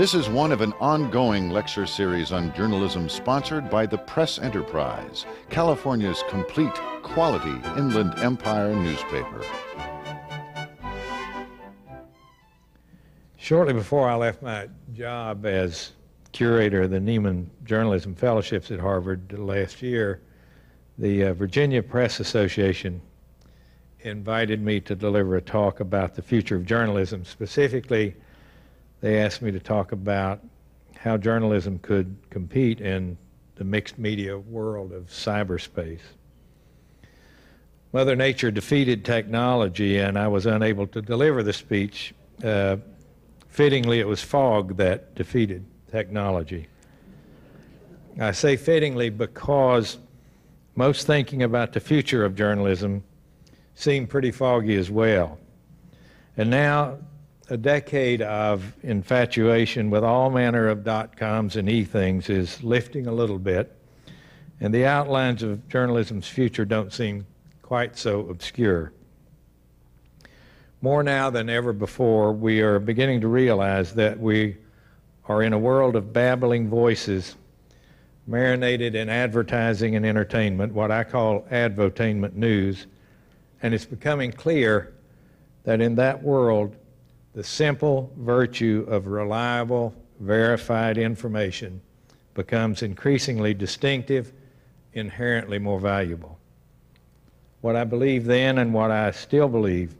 This is one of an ongoing lecture series on journalism sponsored by the Press Enterprise, California's complete quality Inland Empire newspaper. Shortly before I left my job as curator of the Nieman Journalism Fellowships at Harvard last year, the uh, Virginia Press Association invited me to deliver a talk about the future of journalism, specifically they asked me to talk about how journalism could compete in the mixed media world of cyberspace. Mother Nature defeated technology, and I was unable to deliver the speech. Uh, fittingly, it was fog that defeated technology. I say fittingly because most thinking about the future of journalism seemed pretty foggy as well. And now a decade of infatuation with all manner of dot coms and e things is lifting a little bit, and the outlines of journalism's future don't seem quite so obscure. More now than ever before, we are beginning to realize that we are in a world of babbling voices marinated in advertising and entertainment, what I call advotainment news, and it's becoming clear that in that world, the simple virtue of reliable, verified information becomes increasingly distinctive, inherently more valuable. What I believe then and what I still believe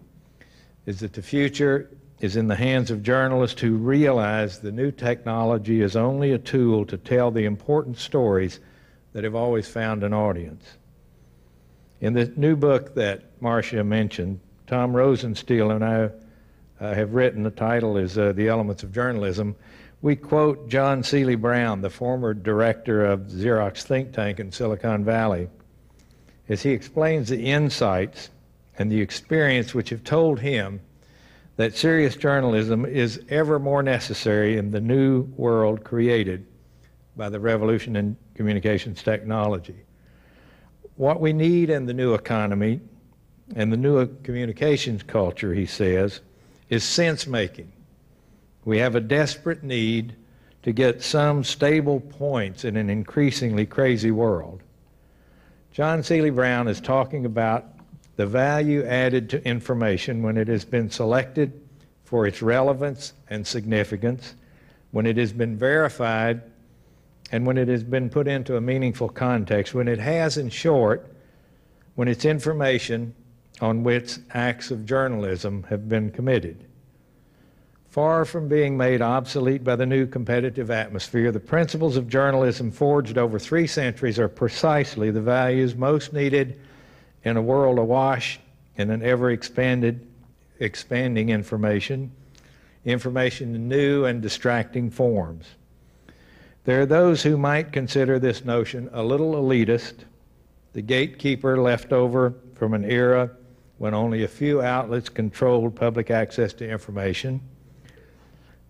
is that the future is in the hands of journalists who realize the new technology is only a tool to tell the important stories that have always found an audience. In the new book that Marcia mentioned, Tom Rosenstiel and I have written. The title is uh, The Elements of Journalism. We quote John Seely Brown, the former director of Xerox think tank in Silicon Valley, as he explains the insights and the experience which have told him that serious journalism is ever more necessary in the new world created by the revolution in communications technology. What we need in the new economy and the new communications culture, he says, is sense making. We have a desperate need to get some stable points in an increasingly crazy world. John Seely Brown is talking about the value added to information when it has been selected for its relevance and significance, when it has been verified, and when it has been put into a meaningful context, when it has, in short, when it's information on which acts of journalism have been committed. Far from being made obsolete by the new competitive atmosphere, the principles of journalism forged over three centuries are precisely the values most needed in a world awash in an ever expanded, expanding information, information in new and distracting forms. There are those who might consider this notion a little elitist, the gatekeeper left over from an era when only a few outlets controlled public access to information.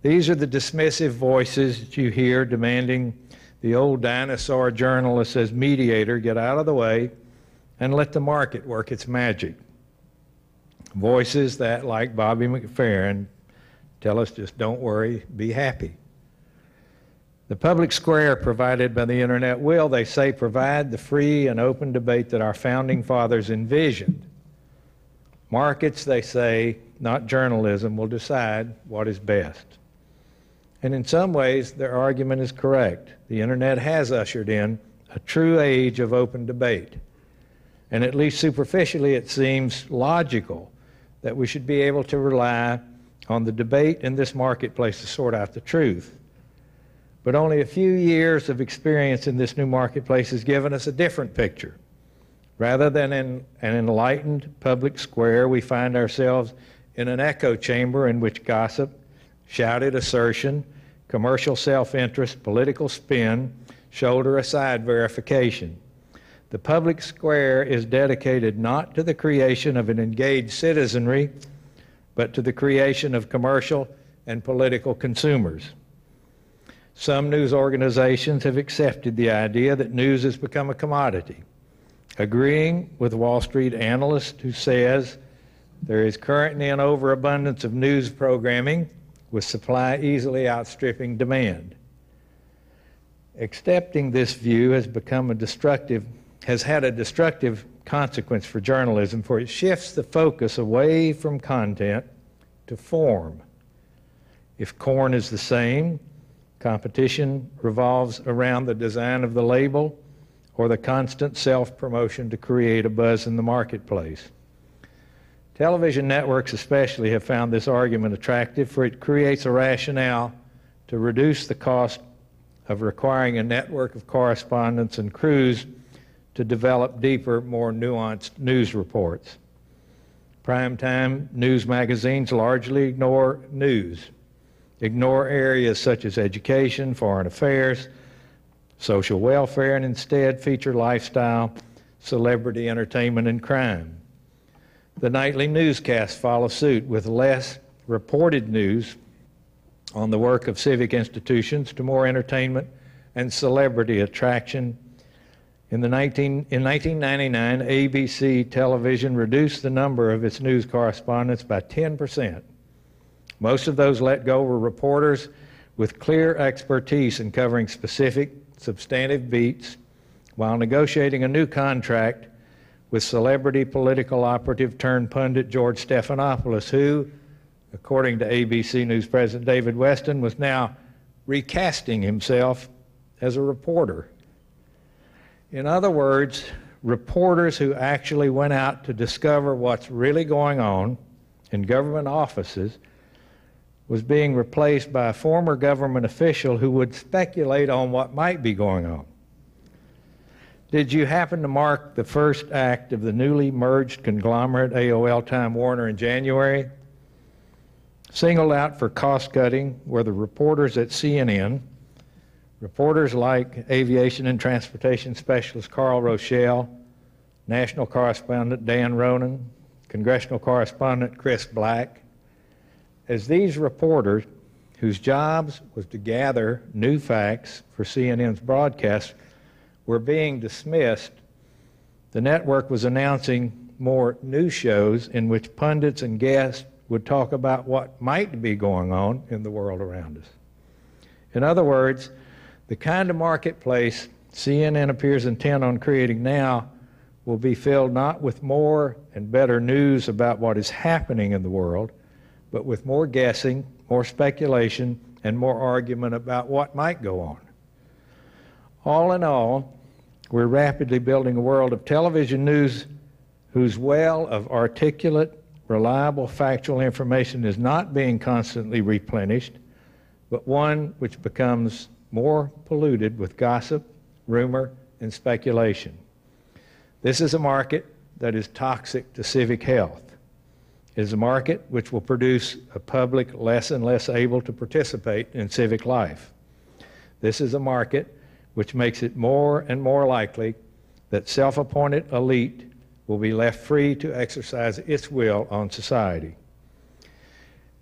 These are the dismissive voices that you hear demanding the old dinosaur journalist as mediator get out of the way and let the market work its magic. Voices that, like Bobby McFerrin, tell us just don't worry, be happy. The public square provided by the internet will, they say, provide the free and open debate that our founding fathers envisioned. Markets, they say, not journalism, will decide what is best. And in some ways, their argument is correct. The internet has ushered in a true age of open debate. And at least superficially, it seems logical that we should be able to rely on the debate in this marketplace to sort out the truth. But only a few years of experience in this new marketplace has given us a different picture. Rather than in an enlightened public square, we find ourselves in an echo chamber in which gossip, shouted assertion, commercial self interest, political spin, shoulder aside verification. The public square is dedicated not to the creation of an engaged citizenry, but to the creation of commercial and political consumers. Some news organizations have accepted the idea that news has become a commodity, agreeing with Wall Street analyst who says there is currently an overabundance of news programming with supply easily outstripping demand. Accepting this view has become a destructive has had a destructive consequence for journalism for it shifts the focus away from content to form. If corn is the same, competition revolves around the design of the label or the constant self promotion to create a buzz in the marketplace. Television networks, especially, have found this argument attractive, for it creates a rationale to reduce the cost of requiring a network of correspondents and crews to develop deeper, more nuanced news reports. Primetime news magazines largely ignore news, ignore areas such as education, foreign affairs, social welfare, and instead feature lifestyle, celebrity entertainment, and crime. The nightly newscasts follow suit with less reported news on the work of civic institutions to more entertainment and celebrity attraction. In, the 19, in 1999, ABC television reduced the number of its news correspondents by 10%. Most of those let go were reporters with clear expertise in covering specific, substantive beats while negotiating a new contract with celebrity political operative turned pundit George Stephanopoulos, who, according to ABC News President David Westin, was now recasting himself as a reporter. In other words, reporters who actually went out to discover what's really going on in government offices was being replaced by a former government official who would speculate on what might be going on. Did you happen to mark the first act of the newly merged conglomerate AOL Time Warner in January? Singled out for cost cutting were the reporters at CNN, reporters like aviation and transportation specialist Carl Rochelle, national correspondent Dan Ronan, congressional correspondent Chris Black. As these reporters, whose jobs was to gather new facts for CNN's broadcast, were being dismissed, the network was announcing more news shows in which pundits and guests would talk about what might be going on in the world around us. In other words, the kind of marketplace CNN appears intent on creating now will be filled not with more and better news about what is happening in the world, but with more guessing, more speculation, and more argument about what might go on. All in all, we're rapidly building a world of television news whose well of articulate, reliable, factual information is not being constantly replenished, but one which becomes more polluted with gossip, rumor, and speculation. This is a market that is toxic to civic health. It is a market which will produce a public less and less able to participate in civic life. This is a market which makes it more and more likely that self appointed elite will be left free to exercise its will on society.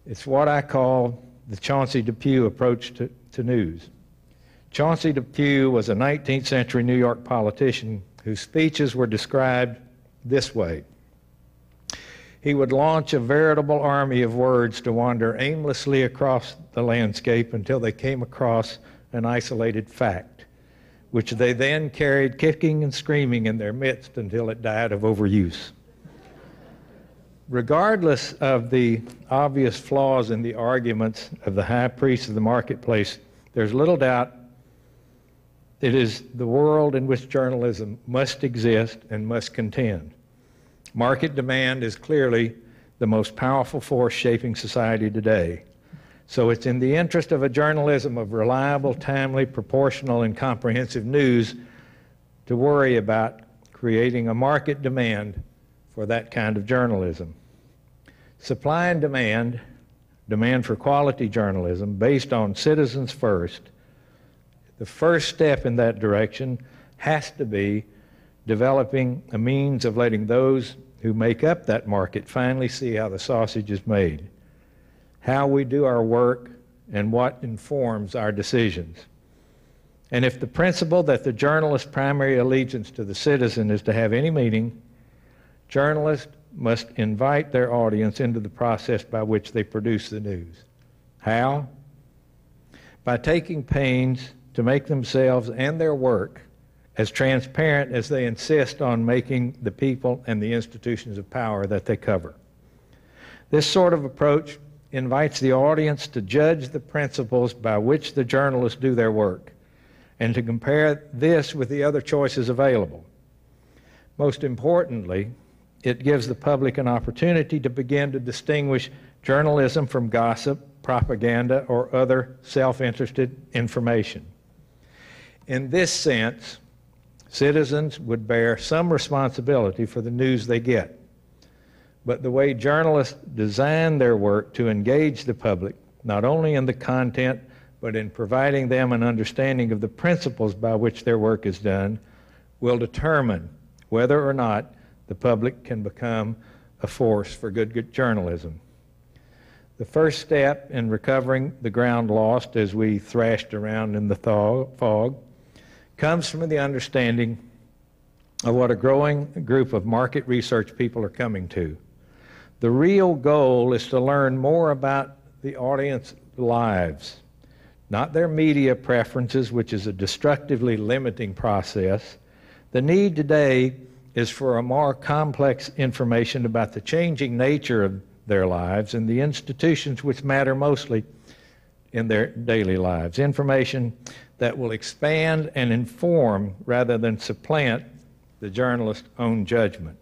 It's what I call the Chauncey Depew approach to, to news. Chauncey Depew was a 19th century New York politician whose speeches were described this way. He would launch a veritable army of words to wander aimlessly across the landscape until they came across an isolated fact which they then carried kicking and screaming in their midst until it died of overuse. Regardless of the obvious flaws in the arguments of the high priest of the marketplace, there's little doubt it is the world in which journalism must exist and must contend. Market demand is clearly the most powerful force shaping society today. So it's in the interest of a journalism of reliable, timely, proportional, and comprehensive news to worry about creating a market demand for that kind of journalism. Supply and demand, demand for quality journalism based on citizens first, the first step in that direction has to be developing a means of letting those who make up that market finally see how the sausage is made, how we do our work, and what informs our decisions. And if the principle that the journalist's primary allegiance to the citizen is to have any meaning, journalists must invite their audience into the process by which they produce the news. How? By taking pains to make themselves and their work as transparent as they insist on making the people and the institutions of power that they cover. This sort of approach invites the audience to judge the principles by which the journalists do their work and to compare this with the other choices available. Most importantly, it gives the public an opportunity to begin to distinguish journalism from gossip, propaganda, or other self interested information. In this sense, citizens would bear some responsibility for the news they get. But the way journalists design their work to engage the public, not only in the content, but in providing them an understanding of the principles by which their work is done, will determine whether or not the public can become a force for good, good journalism. The first step in recovering the ground lost as we thrashed around in the fog comes from the understanding of what a growing group of market research people are coming to. The real goal is to learn more about the audience lives, not their media preferences, which is a destructively limiting process. The need today is for a more complex information about the changing nature of their lives and the institutions which matter mostly in their daily lives. Information that will expand and inform rather than supplant the journalist's own judgment.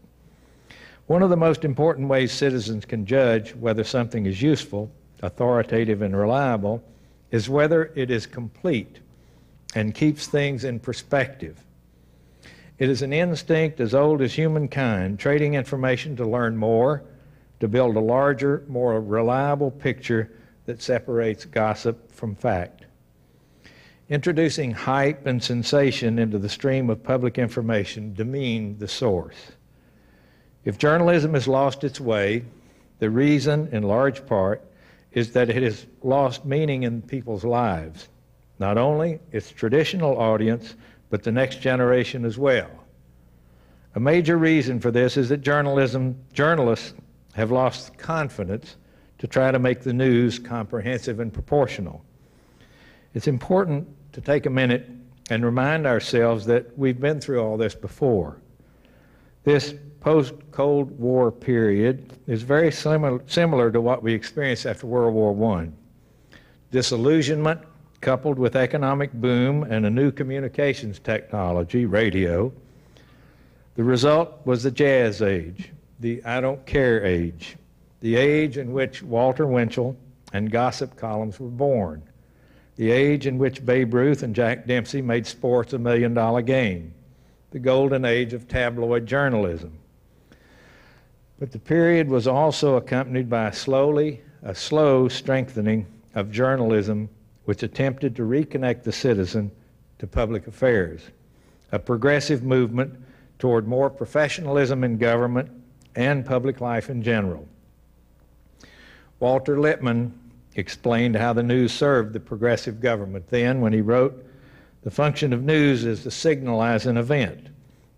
One of the most important ways citizens can judge whether something is useful, authoritative, and reliable is whether it is complete and keeps things in perspective. It is an instinct as old as humankind, trading information to learn more, to build a larger, more reliable picture that separates gossip from fact. Introducing hype and sensation into the stream of public information demean the source. If journalism has lost its way, the reason, in large part, is that it has lost meaning in people's lives, not only its traditional audience, but the next generation as well. A major reason for this is that journalism, journalists have lost confidence to try to make the news comprehensive and proportional. It's important to take a minute and remind ourselves that we've been through all this before. This post Cold War period is very similar, similar to what we experienced after World War I. Disillusionment, coupled with economic boom and a new communications technology, radio. The result was the jazz age, the I don't care age, the age in which Walter Winchell and gossip columns were born the age in which Babe Ruth and Jack Dempsey made sports a million dollar game, the golden age of tabloid journalism. But the period was also accompanied by a slowly, a slow strengthening of journalism which attempted to reconnect the citizen to public affairs, a progressive movement toward more professionalism in government and public life in general. Walter Lippmann explained how the news served the progressive government then when he wrote, The function of news is to signalize an event.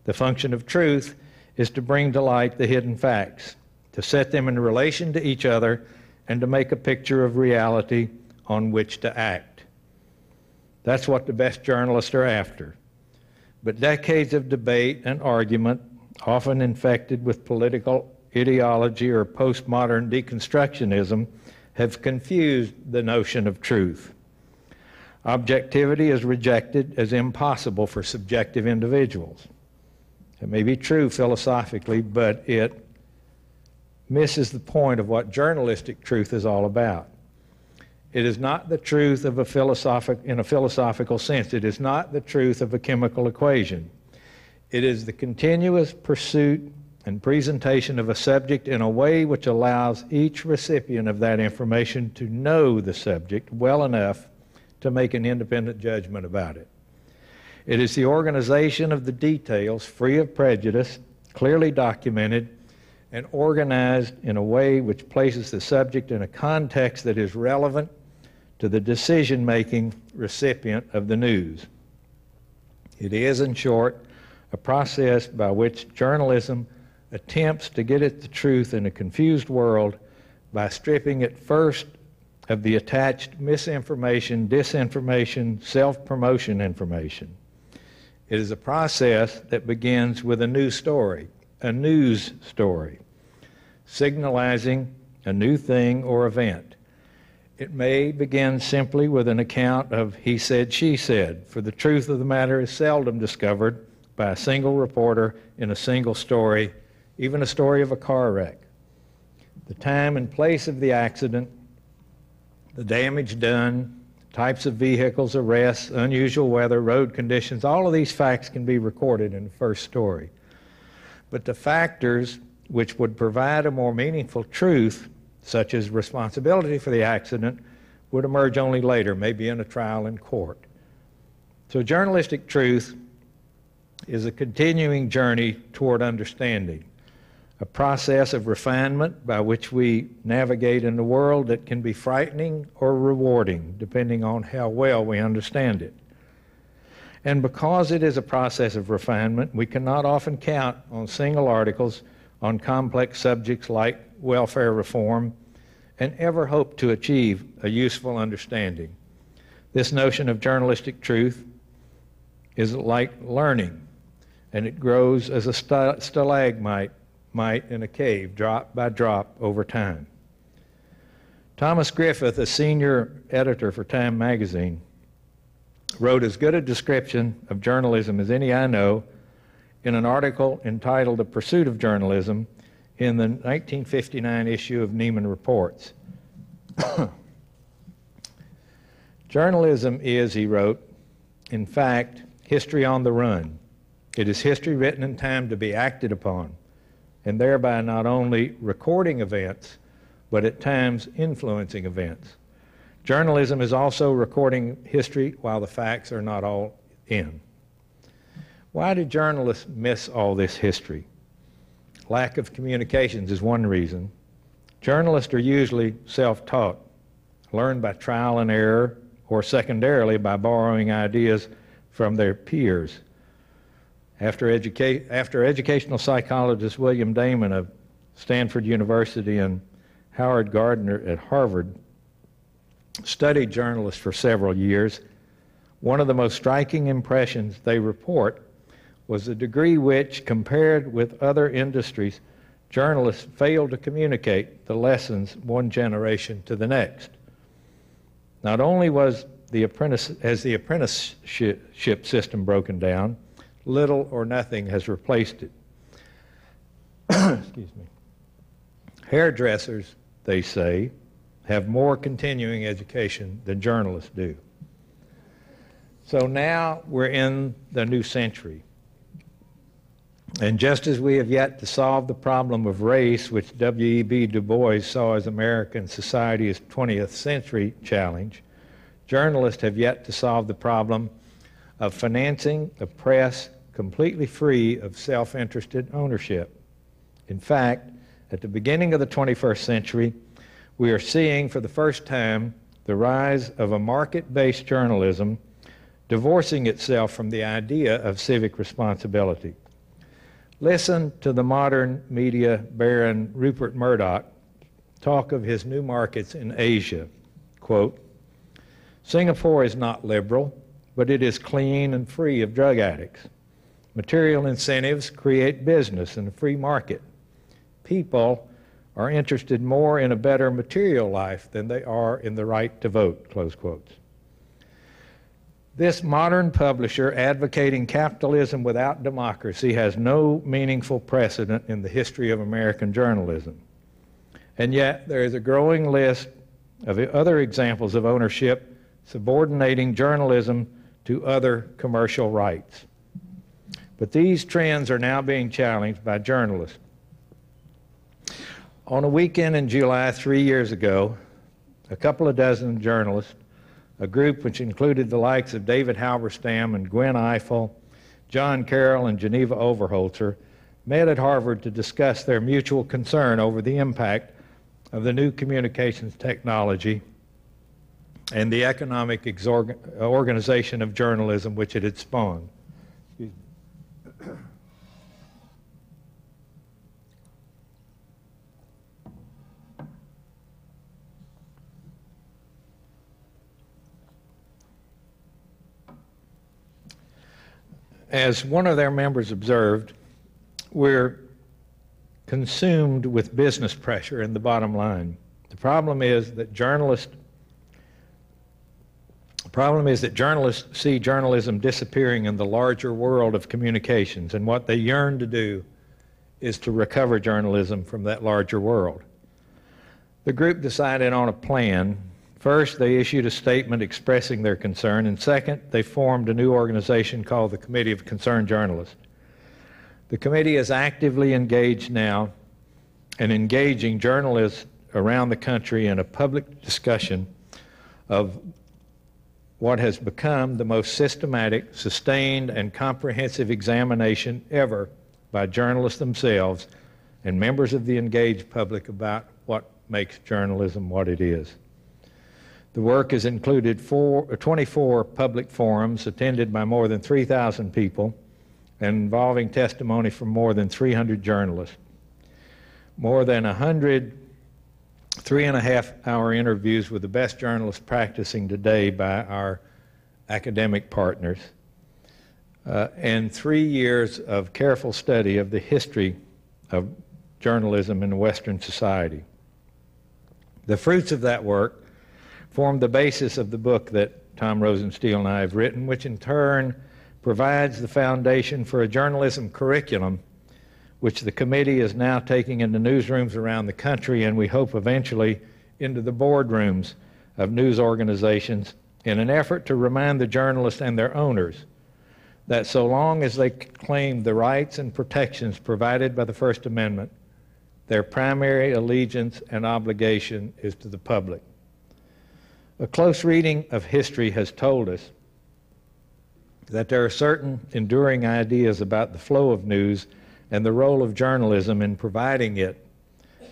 The function of truth is to bring to light the hidden facts, to set them in relation to each other, and to make a picture of reality on which to act. That's what the best journalists are after. But decades of debate and argument, often infected with political ideology or postmodern deconstructionism, have confused the notion of truth. Objectivity is rejected as impossible for subjective individuals. It may be true philosophically, but it misses the point of what journalistic truth is all about. It is not the truth of a philosophic in a philosophical sense. It is not the truth of a chemical equation. It is the continuous pursuit and presentation of a subject in a way which allows each recipient of that information to know the subject well enough to make an independent judgment about it. It is the organization of the details, free of prejudice, clearly documented, and organized in a way which places the subject in a context that is relevant to the decision making recipient of the news. It is, in short, a process by which journalism attempts to get at the truth in a confused world by stripping it first of the attached misinformation, disinformation, self promotion information. It is a process that begins with a new story, a news story, signalizing a new thing or event. It may begin simply with an account of he said, she said, for the truth of the matter is seldom discovered by a single reporter in a single story, even a story of a car wreck. The time and place of the accident, the damage done, types of vehicles, arrests, unusual weather, road conditions, all of these facts can be recorded in the first story. But the factors which would provide a more meaningful truth such as responsibility for the accident, would emerge only later, maybe in a trial in court. So, journalistic truth is a continuing journey toward understanding, a process of refinement by which we navigate in a world that can be frightening or rewarding, depending on how well we understand it. And because it is a process of refinement, we cannot often count on single articles on complex subjects like welfare reform and ever hope to achieve a useful understanding. This notion of journalistic truth is like learning, and it grows as a stalagmite might in a cave, drop by drop over time. Thomas Griffith, a senior editor for Time magazine, wrote as good a description of journalism as any I know in an article entitled The Pursuit of Journalism in the 1959 issue of Nieman Reports. Journalism is, he wrote, in fact, history on the run. It is history written in time to be acted upon, and thereby not only recording events, but at times influencing events. Journalism is also recording history while the facts are not all in. Why do journalists miss all this history? Lack of communications is one reason. Journalists are usually self taught, learned by trial and error, or secondarily by borrowing ideas from their peers. After, educa- after educational psychologist William Damon of Stanford University and Howard Gardner at Harvard studied journalists for several years, one of the most striking impressions they report was the degree which, compared with other industries, journalists failed to communicate the lessons one generation to the next. Not only was the apprentice, has the apprenticeship system broken down, little or nothing has replaced it. Excuse me. Hairdressers, they say, have more continuing education than journalists do. So now we're in the new century. And just as we have yet to solve the problem of race, which W.E.B. Du Bois saw as American society's 20th century challenge, journalists have yet to solve the problem of financing the press completely free of self interested ownership. In fact, at the beginning of the 21st century, we are seeing for the first time the rise of a market based journalism divorcing itself from the idea of civic responsibility. Listen to the modern media baron Rupert Murdoch talk of his new markets in Asia. Quote, Singapore is not liberal, but it is clean and free of drug addicts. Material incentives create business and a free market. People are interested more in a better material life than they are in the right to vote, close quotes. This modern publisher advocating capitalism without democracy has no meaningful precedent in the history of American journalism. And yet, there is a growing list of other examples of ownership subordinating journalism to other commercial rights. But these trends are now being challenged by journalists. On a weekend in July three years ago, a couple of dozen journalists, a group which included the likes of David Halberstam and Gwen Ifill, John Carroll, and Geneva Overholser, met at Harvard to discuss their mutual concern over the impact of the new communications technology and the economic organization of journalism which it had spawned. As one of their members observed, we're consumed with business pressure in the bottom line. The problem is that journalists the problem is that journalists see journalism disappearing in the larger world of communications, and what they yearn to do is to recover journalism from that larger world. The group decided on a plan. First, they issued a statement expressing their concern, and second, they formed a new organization called the Committee of Concerned Journalists. The committee is actively engaged now in engaging journalists around the country in a public discussion of what has become the most systematic, sustained, and comprehensive examination ever by journalists themselves and members of the engaged public about what makes journalism what it is. The work has included four, 24 public forums attended by more than 3,000 people and involving testimony from more than 300 journalists. More than 100 three and a half hour interviews with the best journalists practicing today by our academic partners, uh, and three years of careful study of the history of journalism in Western society. The fruits of that work form the basis of the book that Tom Rosenstiel and I have written, which in turn provides the foundation for a journalism curriculum which the committee is now taking into newsrooms around the country and we hope eventually into the boardrooms of news organizations in an effort to remind the journalists and their owners that so long as they claim the rights and protections provided by the First Amendment, their primary allegiance and obligation is to the public. A close reading of history has told us that there are certain enduring ideas about the flow of news and the role of journalism in providing it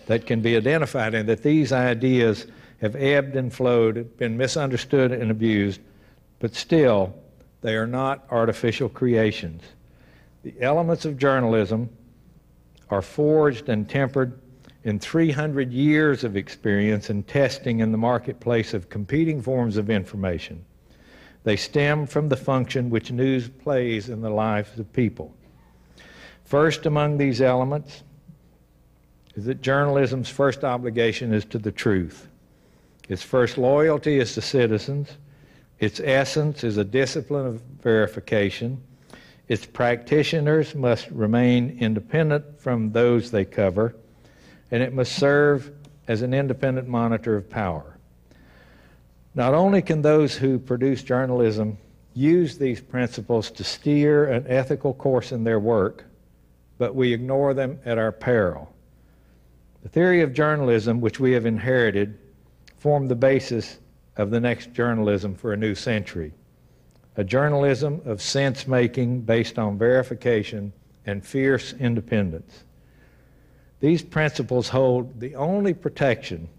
that can be identified, and that these ideas have ebbed and flowed, been misunderstood and abused, but still they are not artificial creations. The elements of journalism are forged and tempered in 300 years of experience and testing in the marketplace of competing forms of information. They stem from the function which news plays in the lives of people. First among these elements is that journalism's first obligation is to the truth. Its first loyalty is to citizens. Its essence is a discipline of verification. Its practitioners must remain independent from those they cover, and it must serve as an independent monitor of power. Not only can those who produce journalism use these principles to steer an ethical course in their work, but we ignore them at our peril. The theory of journalism, which we have inherited, formed the basis of the next journalism for a new century a journalism of sense making based on verification and fierce independence. These principles hold the only protection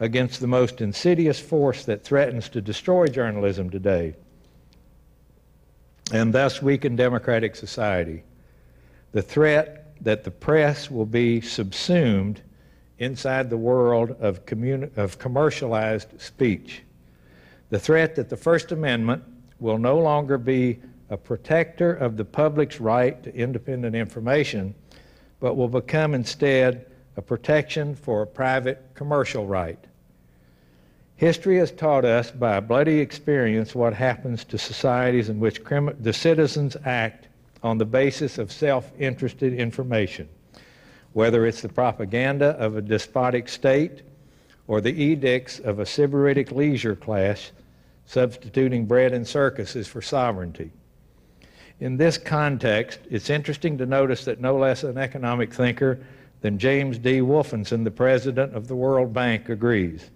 against the most insidious force that threatens to destroy journalism today and thus weaken democratic society the threat that the press will be subsumed inside the world of, communi- of commercialized speech. The threat that the First Amendment will no longer be a protector of the public's right to independent information, but will become instead a protection for a private commercial right. History has taught us by bloody experience what happens to societies in which the citizens act on the basis of self interested information, whether it's the propaganda of a despotic state or the edicts of a sybaritic leisure class substituting bread and circuses for sovereignty. In this context, it's interesting to notice that no less an economic thinker than James D. Wolfensohn, the president of the World Bank, agrees.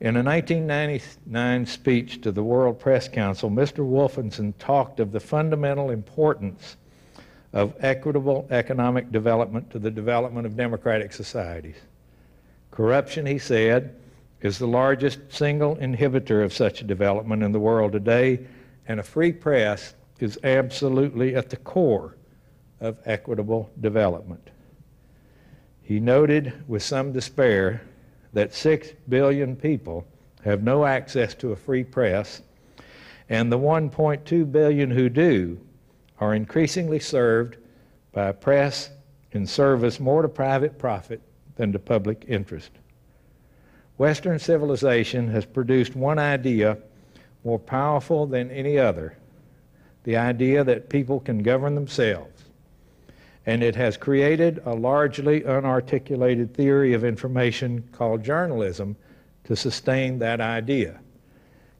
In a 1999 speech to the World Press Council, Mr. Wolfensohn talked of the fundamental importance of equitable economic development to the development of democratic societies. Corruption, he said, is the largest single inhibitor of such development in the world today, and a free press is absolutely at the core of equitable development. He noted with some despair that 6 billion people have no access to a free press, and the 1.2 billion who do are increasingly served by a press in service more to private profit than to public interest. Western civilization has produced one idea more powerful than any other the idea that people can govern themselves. And it has created a largely unarticulated theory of information called journalism to sustain that idea.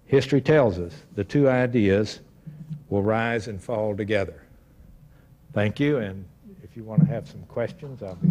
History tells us the two ideas will rise and fall together. Thank you, and if you want to have some questions, I'll be